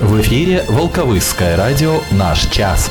В эфире Волковысское радио «Наш час».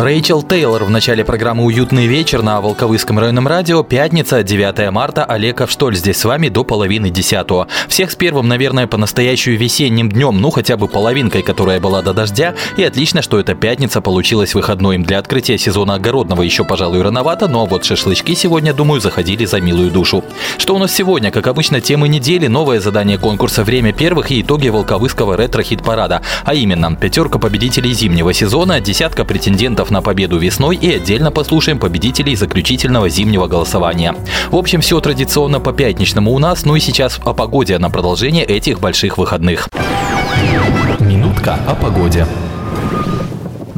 Рэйчел Тейлор в начале программы «Уютный вечер» на Волковыском районном радио. Пятница, 9 марта. Олег Авштоль здесь с вами до половины десятого. Всех с первым, наверное, по-настоящему весенним днем, ну хотя бы половинкой, которая была до дождя. И отлично, что эта пятница получилась выходной. Для открытия сезона огородного еще, пожалуй, рановато, но вот шашлычки сегодня, думаю, заходили за милую душу. Что у нас сегодня? Как обычно, темы недели, новое задание конкурса «Время первых» и итоги Волковыского ретро-хит-парада. А именно, пятерка победителей зимнего сезона, десятка претендентов на победу весной и отдельно послушаем победителей заключительного зимнего голосования. В общем, все традиционно по пятничному у нас, ну и сейчас о погоде на продолжение этих больших выходных. Минутка о погоде.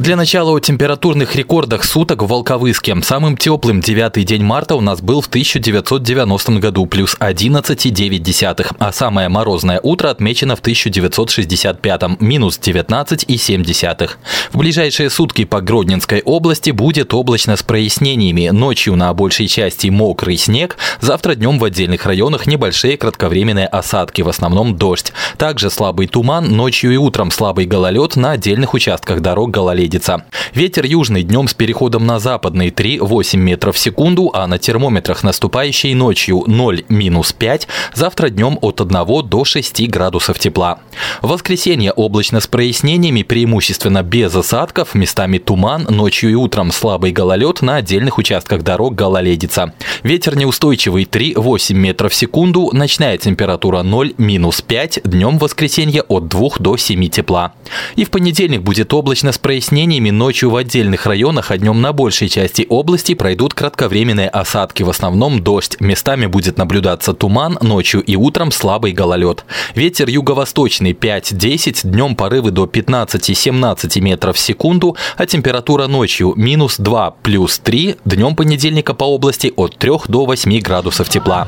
Для начала о температурных рекордах суток в Волковыске. Самым теплым девятый день марта у нас был в 1990 году, плюс 11,9. А самое морозное утро отмечено в 1965, минус 19,7. В ближайшие сутки по Гродненской области будет облачно с прояснениями. Ночью на большей части мокрый снег. Завтра днем в отдельных районах небольшие кратковременные осадки, в основном дождь. Также слабый туман, ночью и утром слабый гололед на отдельных участках дорог гололедица предвидится. Ветер южный днем с переходом на западный 3-8 метров в секунду, а на термометрах наступающей ночью 0-5, завтра днем от 1 до 6 градусов тепла. В воскресенье облачно с прояснениями, преимущественно без осадков, местами туман, ночью и утром слабый гололед, на отдельных участках дорог гололедица. Ветер неустойчивый 3-8 метров в секунду, ночная температура 0-5, днем воскресенье от 2 до 7 тепла. И в понедельник будет облачно с прояснениями прояснениями ночью в отдельных районах, а днем на большей части области пройдут кратковременные осадки, в основном дождь. Местами будет наблюдаться туман, ночью и утром слабый гололед. Ветер юго-восточный 5-10, днем порывы до 15-17 метров в секунду, а температура ночью минус 2 плюс 3, днем понедельника по области от 3 до 8 градусов тепла.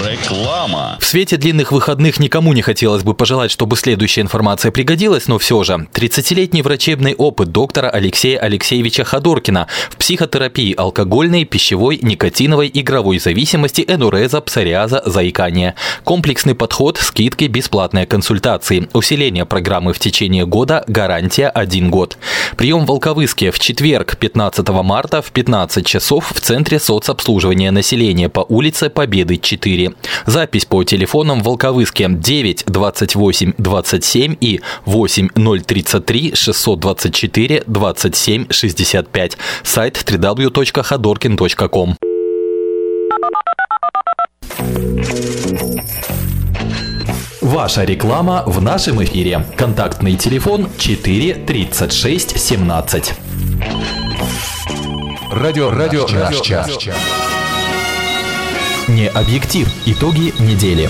Реклама. В свете длинных выходных никому не хотелось бы пожелать, чтобы следующая информация пригодилась, но все же. 30-летний врачебный опыт доктора Алексея Алексеевича Ходоркина в психотерапии алкогольной, пищевой, никотиновой, игровой зависимости, энуреза, псориаза, заикания. Комплексный подход, скидки, бесплатные консультации. Усиление программы в течение года, гарантия 1 год. Прием в Волковыске в четверг, 15 марта в 15 часов в Центре соцобслуживания населения по улице Победы 4. Запись по телефонам в Волковыске 9 28 27 и 8 033 624 27 65. Сайт www.ходоркин.ком. Ваша реклама в нашем эфире. Контактный телефон 4 36 17. Радио, радио, наш час. Не объектив. Итоги недели.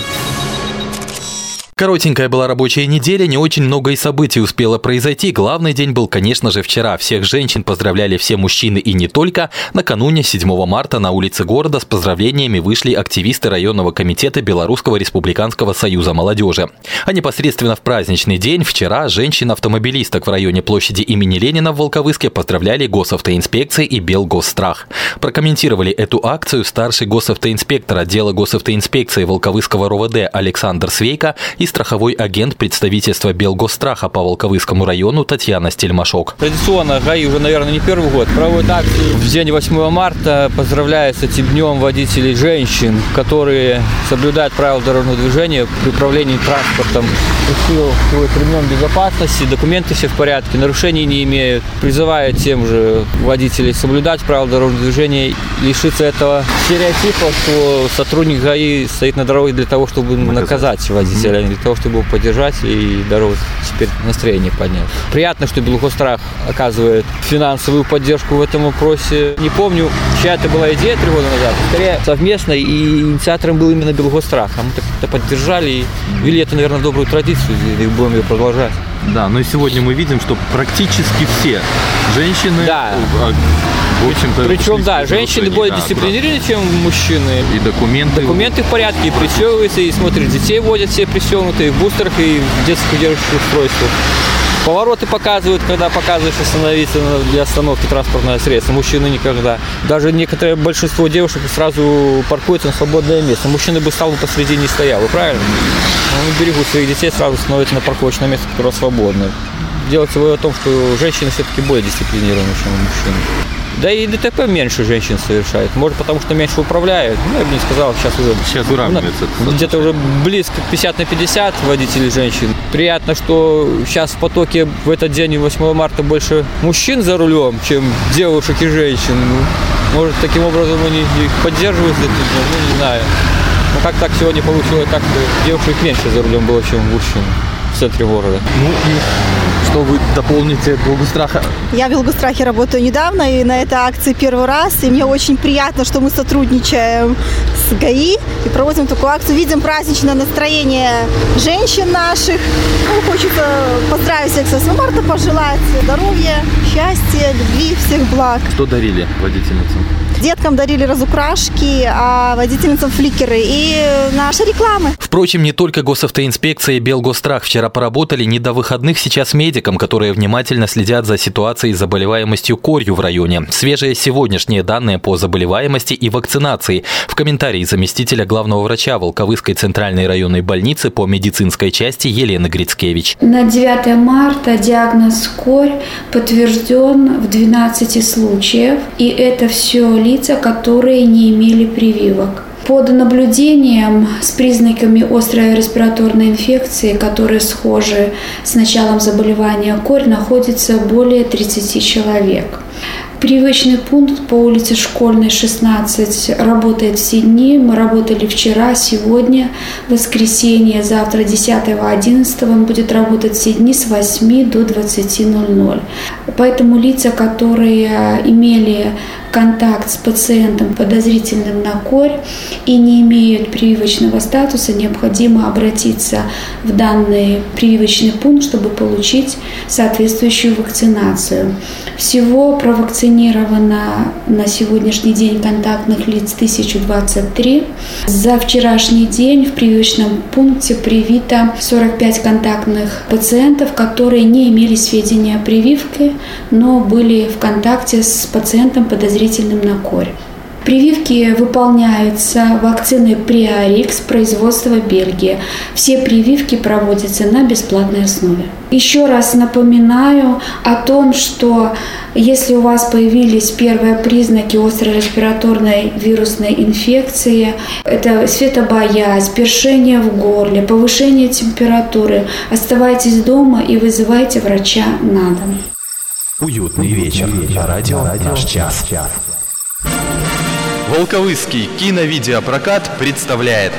Коротенькая была рабочая неделя, не очень много и событий успело произойти. Главный день был, конечно же, вчера. Всех женщин поздравляли все мужчины и не только. Накануне 7 марта на улице города с поздравлениями вышли активисты районного комитета Белорусского республиканского союза молодежи. А непосредственно в праздничный день вчера женщин-автомобилисток в районе площади имени Ленина в Волковыске поздравляли госавтоинспекции и Белгосстрах. Прокомментировали эту акцию старший госавтоинспектор отдела госавтоинспекции Волковыского РОВД Александр Свейка и страховой агент представительства Белгостраха по Волковыскому району Татьяна Стельмашок. Традиционно ГАИ уже, наверное, не первый год проводит акцию в день 8 марта. Поздравляю с этим днем водителей женщин, которые соблюдают правила дорожного движения при управлении транспортом. Свой ремнем безопасности, документы все в порядке, нарушений не имеют. Призываю тем же водителей соблюдать правила дорожного движения, лишиться этого стереотипа, что сотрудник ГАИ стоит на дороге для того, чтобы наказать водителя, не того, чтобы его поддержать и дорогу теперь настроение поднять. Приятно, что Белгострах оказывает финансовую поддержку в этом вопросе. Не помню, чья это была идея три года назад. Скорее, совместно, и инициатором был именно Белгострах. А мы это поддержали и вели это, наверное, в добрую традицию, и будем ее продолжать. Да, но сегодня мы видим, что практически все женщины, да. А, в общем-то, причем, да, женщины более да, дисциплинированы, чем мужчины. И документы. Документы в порядке, и пристегиваются, и смотришь, детей водят все пристегнутые, и в бустерах, и в детских удерживающих устройствах. Повороты показывают, когда показываешь остановиться для остановки транспортного средства. Мужчины никогда. Даже некоторое большинство девушек сразу паркуются на свободное место. Мужчина бы стал бы посредине и стоял. Правильно? Он берегут своих детей, сразу становятся на парковочное место, которое свободное. Делается вывод о том, что женщины все-таки более дисциплинированы, чем мужчины. Да и ДТП меньше женщин совершает. Может, потому что меньше управляют. Ну, я бы не сказал, сейчас уже... Сейчас выравнивается. Ну, где-то уже близко к 50 на 50 водителей женщин. Приятно, что сейчас в потоке в этот день, 8 марта, больше мужчин за рулем, чем девушек и женщин. Ну, может, таким образом они их поддерживают, ну, не знаю. Но как так сегодня получилось так, девушек меньше за рулем было, чем мужчин в центре города. Ну и Что вы дополните к Белгустраха? Я в Белгустрахе работаю недавно и на этой акции первый раз. И мне очень приятно, что мы сотрудничаем с ГАИ и проводим такую акцию. Видим праздничное настроение женщин наших. Ну, хочется поздравить всех с 8 марта, пожелать здоровья, счастья, любви, всех благ. Что дарили водительницам? Деткам дарили разукрашки, а водительницам фликеры и наши рекламы. Впрочем, не только госавтоинспекция и Белгострах вчера поработали не до выходных сейчас медикам, которые внимательно следят за ситуацией с заболеваемостью корью в районе. Свежие сегодняшние данные по заболеваемости и вакцинации. В комментарии заместителя главного врача Волковыской центральной районной больницы по медицинской части Елены Грицкевич. На 9 марта диагноз корь подтвержден в 12 случаев. И это все лица, которые не имели прививок. Под наблюдением с признаками острой респираторной инфекции, которые схожи с началом заболевания корь, находится более 30 человек. Привычный пункт по улице Школьной, 16, работает все дни. Мы работали вчера, сегодня, воскресенье, завтра, 10-11. Он будет работать все дни с 8 до 20.00. Поэтому лица, которые имели контакт с пациентом подозрительным на корь и не имеют прививочного статуса, необходимо обратиться в данный прививочный пункт, чтобы получить соответствующую вакцинацию. Всего провакцинировано на сегодняшний день контактных лиц 1023. За вчерашний день в прививочном пункте привито 45 контактных пациентов, которые не имели сведения о прививке, но были в контакте с пациентом подозрительным на корь. Прививки выполняются вакциной Приорикс производства Бельгии. Все прививки проводятся на бесплатной основе. Еще раз напоминаю о том, что если у вас появились первые признаки острой респираторной вирусной инфекции, это светобоязнь, першение в горле, повышение температуры, оставайтесь дома и вызывайте врача на дом. Уютный вечер на радио «Наш час». Волковыский киновидеопрокат представляет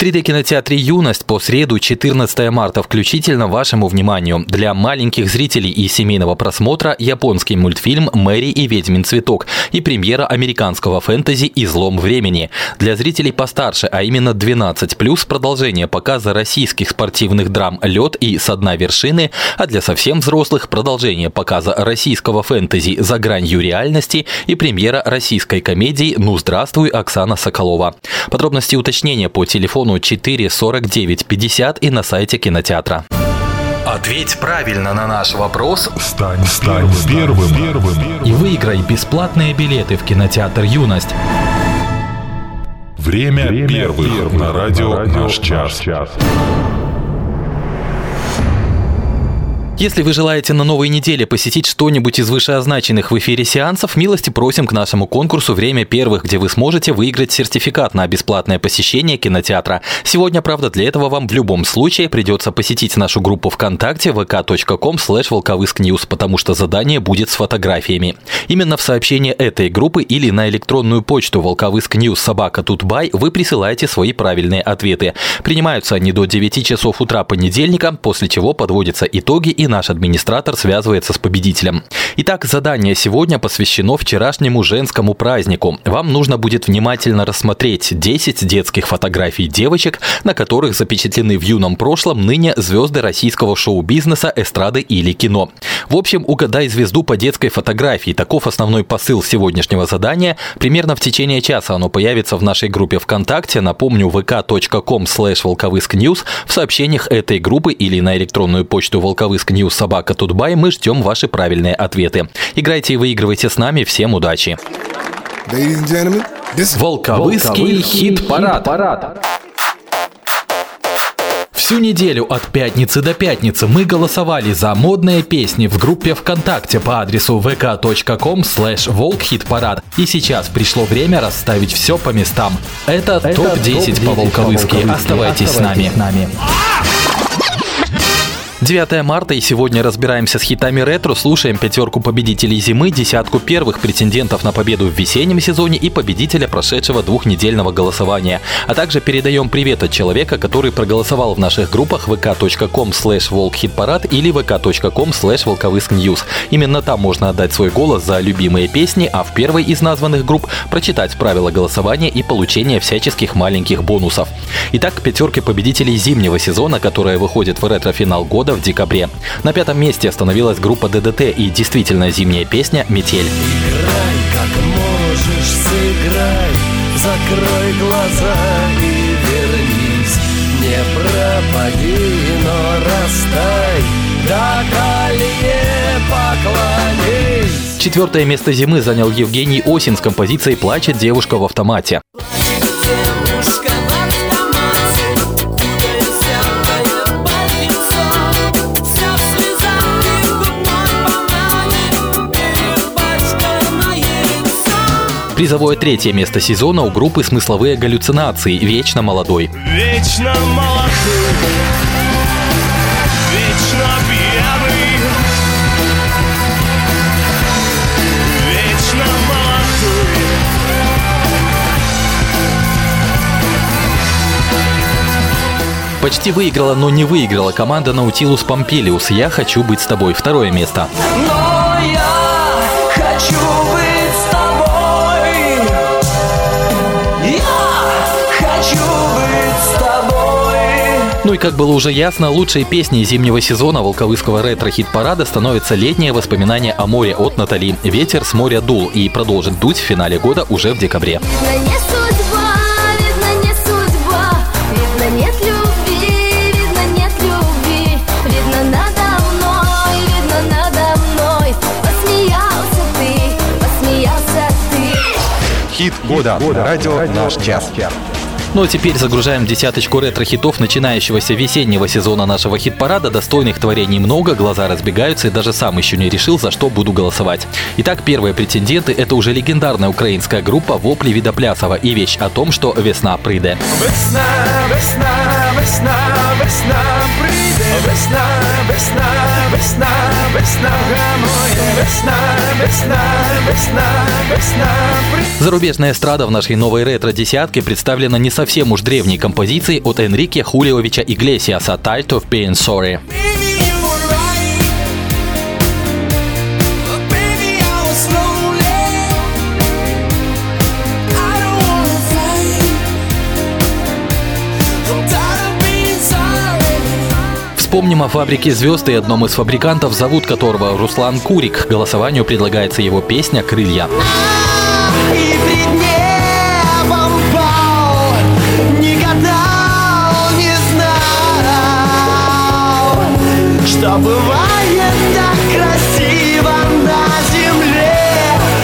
3D-кинотеатре «Юность» по среду 14 марта включительно вашему вниманию. Для маленьких зрителей и семейного просмотра японский мультфильм «Мэри и ведьмин цветок» и премьера американского фэнтези «Излом времени». Для зрителей постарше, а именно 12+, продолжение показа российских спортивных драм «Лед» и «Со дна вершины», а для совсем взрослых продолжение показа российского фэнтези «За гранью реальности» и премьера российской комедии «Ну здравствуй, Оксана Соколова». Подробности уточнения по телефону телефону 4 49 50 и на сайте кинотеатра. Ответь правильно на наш вопрос. Стань, стань первым, первым, первым. И выиграй бесплатные билеты в кинотеатр «Юность». Время, Время первых, первых на радио, на радио «Наш час». час. Если вы желаете на новой неделе посетить что-нибудь из вышеозначенных в эфире сеансов, милости просим к нашему конкурсу «Время первых», где вы сможете выиграть сертификат на бесплатное посещение кинотеатра. Сегодня, правда, для этого вам в любом случае придется посетить нашу группу ВКонтакте vk.com slash потому что задание будет с фотографиями. Именно в сообщение этой группы или на электронную почту волковыскньюз собака тутбай вы присылаете свои правильные ответы. Принимаются они до 9 часов утра понедельника, после чего подводятся итоги и наш администратор связывается с победителем. Итак, задание сегодня посвящено вчерашнему женскому празднику. Вам нужно будет внимательно рассмотреть 10 детских фотографий девочек, на которых запечатлены в юном прошлом ныне звезды российского шоу-бизнеса, эстрады или кино. В общем, угадай звезду по детской фотографии. Таков основной посыл сегодняшнего задания. Примерно в течение часа оно появится в нашей группе ВКонтакте. Напомню, vk.com slash волковыскньюз в сообщениях этой группы или на электронную почту волковыскньюз News Собака Тутбай мы ждем ваши правильные ответы. Играйте и выигрывайте с нами. Всем удачи! Волковыский хит-парад. Всю неделю от пятницы до пятницы мы голосовали за модные песни в группе ВКонтакте по адресу vk.com slash волкхитпарад. И сейчас пришло время расставить все по местам. Это, Это топ-10 топ по волковыски. Оставайтесь, Оставайтесь с нами. С нами. 9 марта и сегодня разбираемся с хитами ретро, слушаем пятерку победителей зимы, десятку первых претендентов на победу в весеннем сезоне и победителя прошедшего двухнедельного голосования. А также передаем привет от человека, который проголосовал в наших группах vk.com slash волкхитпарад или vk.com slash волковыскньюз. Именно там можно отдать свой голос за любимые песни, а в первой из названных групп прочитать правила голосования и получения всяческих маленьких бонусов. Итак, к пятерке победителей зимнего сезона, которая выходит в ретро-финал года, года в декабре. На пятом месте остановилась группа ДДТ и действительно зимняя песня «Метель». Играй, как можешь, сыграй, закрой глаза и вернись. Не пропади, но растай, до колье поклонись. Четвертое место зимы занял Евгений Осин с композицией «Плачет девушка в автомате». Призовое третье место сезона у группы «Смысловые галлюцинации» «Вечно молодой». Вечно молодой, вечно пьяный, вечно молодой. Почти выиграла, но не выиграла команда Наутилус Помпелиус «Я хочу быть с тобой». Второе место. Но Ну и как было уже ясно, лучшей песней зимнего сезона волковыского ретро-хит-парада становится летнее воспоминание о море от Натали. Ветер с моря дул и продолжит дуть в финале года уже в декабре. Хит года. Радио «Наш час». Ну а теперь загружаем десяточку ретро-хитов начинающегося весеннего сезона нашего хит-парада. Достойных творений много, глаза разбегаются и даже сам еще не решил, за что буду голосовать. Итак, первые претенденты – это уже легендарная украинская группа «Вопли Видоплясова» и вещь о том, что весна прыде. Весна, весна, весна, весна прийде. Весна, весна, весна, весна гамує. Весна, весна, весна, весна. Зарубежная эстрада в нашей новой ретро-десятке представлена не совсем уж древней композицией от Энрике Хулиовича Иглесиаса «Tired of Being Sorry». Вспомним о фабрике звезд и одном из фабрикантов, зовут которого Руслан Курик. Голосованию предлагается его песня «Крылья».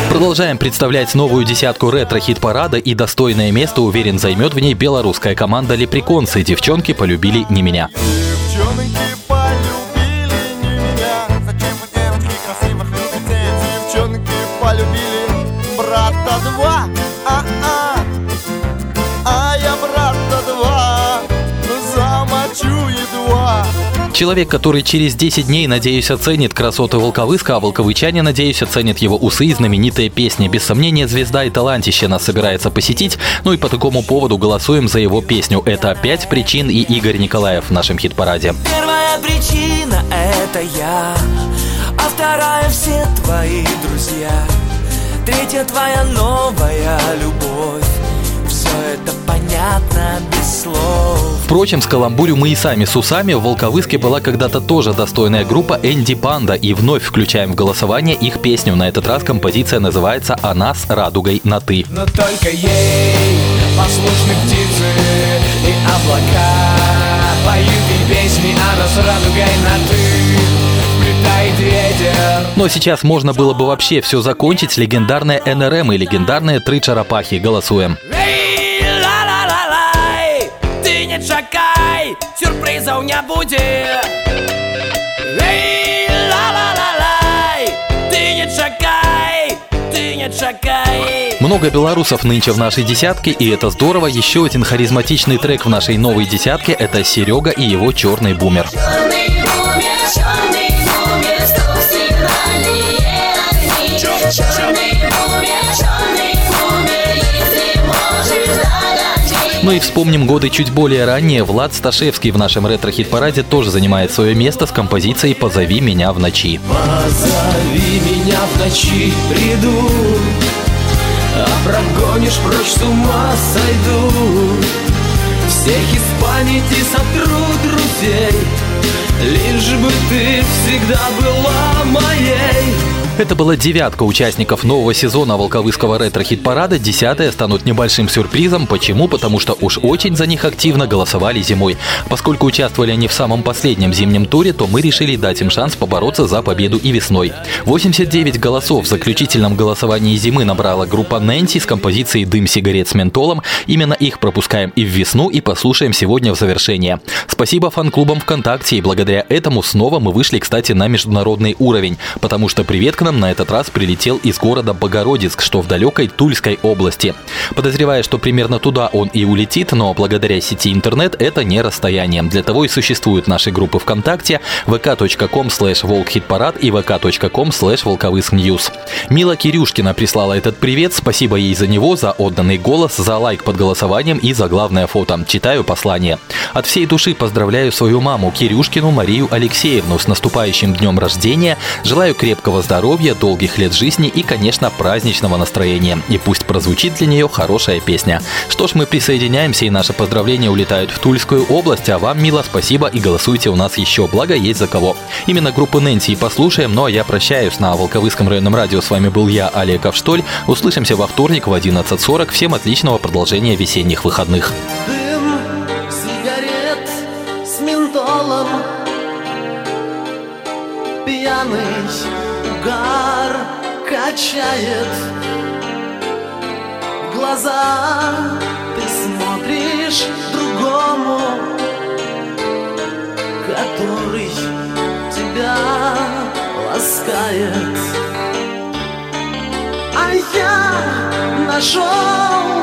Продолжаем представлять новую десятку ретро-хит-парада и достойное место, уверен, займет в ней белорусская команда «Лепреконцы». Девчонки полюбили не меня. Человек, который через 10 дней, надеюсь, оценит красоты Волковыска, а волковычане, надеюсь, оценят его усы и знаменитые песни. Без сомнения, звезда и талантище нас собирается посетить. Ну и по такому поводу голосуем за его песню. Это «Пять причин» и Игорь Николаев в нашем хит-параде. Первая причина — это я А вторая — все твои друзья Третья — твоя новая любовь это понятно без слов Впрочем, с каламбурю мы и сами с усами. В Волковыске была когда-то тоже достойная группа Энди Панда. И вновь включаем в голосование их песню. На этот раз композиция называется «А нас радугой на ты». Но только ей послушны птицы и облака Поют ей песни, а нас радугой на ты Но сейчас можно было бы вообще все закончить с легендарной НРМ и легендарные Три Чарапахи. Голосуем. Эй, сюрпризов не будет. Эй, ла-ла-ла-лай, ты не чакай, ты не чакай. Много белорусов нынче в нашей десятке, и это здорово. Еще один харизматичный трек в нашей новой десятке – это Серега и его «Черный бумер». Черный Ну и вспомним годы чуть более ранние. Влад Сташевский в нашем ретро-хит-параде тоже занимает свое место с композицией «Позови меня в ночи». Позови меня в ночи, приду, а прогонишь прочь с ума сойду. Всех из памяти сотру друзей, лишь бы ты всегда была моей. Это была девятка участников нового сезона Волковыского ретро-хит-парада. Десятая станут небольшим сюрпризом. Почему? Потому что уж очень за них активно голосовали зимой. Поскольку участвовали они в самом последнем зимнем туре, то мы решили дать им шанс побороться за победу и весной. 89 голосов в заключительном голосовании зимы набрала группа Нэнси с композицией «Дым сигарет с ментолом». Именно их пропускаем и в весну, и послушаем сегодня в завершение. Спасибо фан-клубам ВКонтакте, и благодаря этому снова мы вышли, кстати, на международный уровень, потому что привет к нам на этот раз прилетел из города Богородицк, что в далекой Тульской области. Подозревая, что примерно туда он и улетит, но благодаря сети интернет это не расстояние. Для того и существуют наши группы ВКонтакте vk.com slash волкхитпарад и vk.com slash волковыскньюз. Мила Кирюшкина прислала этот привет, спасибо ей за него, за отданный голос, за лайк под голосованием и за главное фото. Читаю послание. От всей души поздравляю свою маму Кирюшкину Марию Алексеевну с наступающим днем рождения. Желаю крепкого здоровья, долгих лет жизни и, конечно, праздничного настроения. И пусть прозвучит для нее хорошая песня. Что ж, мы присоединяемся и наши поздравления улетают в Тульскую область, а вам, мило, спасибо и голосуйте у нас еще, благо есть за кого. Именно группу Нэнси и послушаем, ну а я прощаюсь. На Волковыском районном радио с вами был я, Олег Авштоль. Услышимся во вторник в 11.40. Всем отличного продолжения весенних выходных. Пьяный угар качает. Глаза ты смотришь другому Который тебя ласкает. А я нашел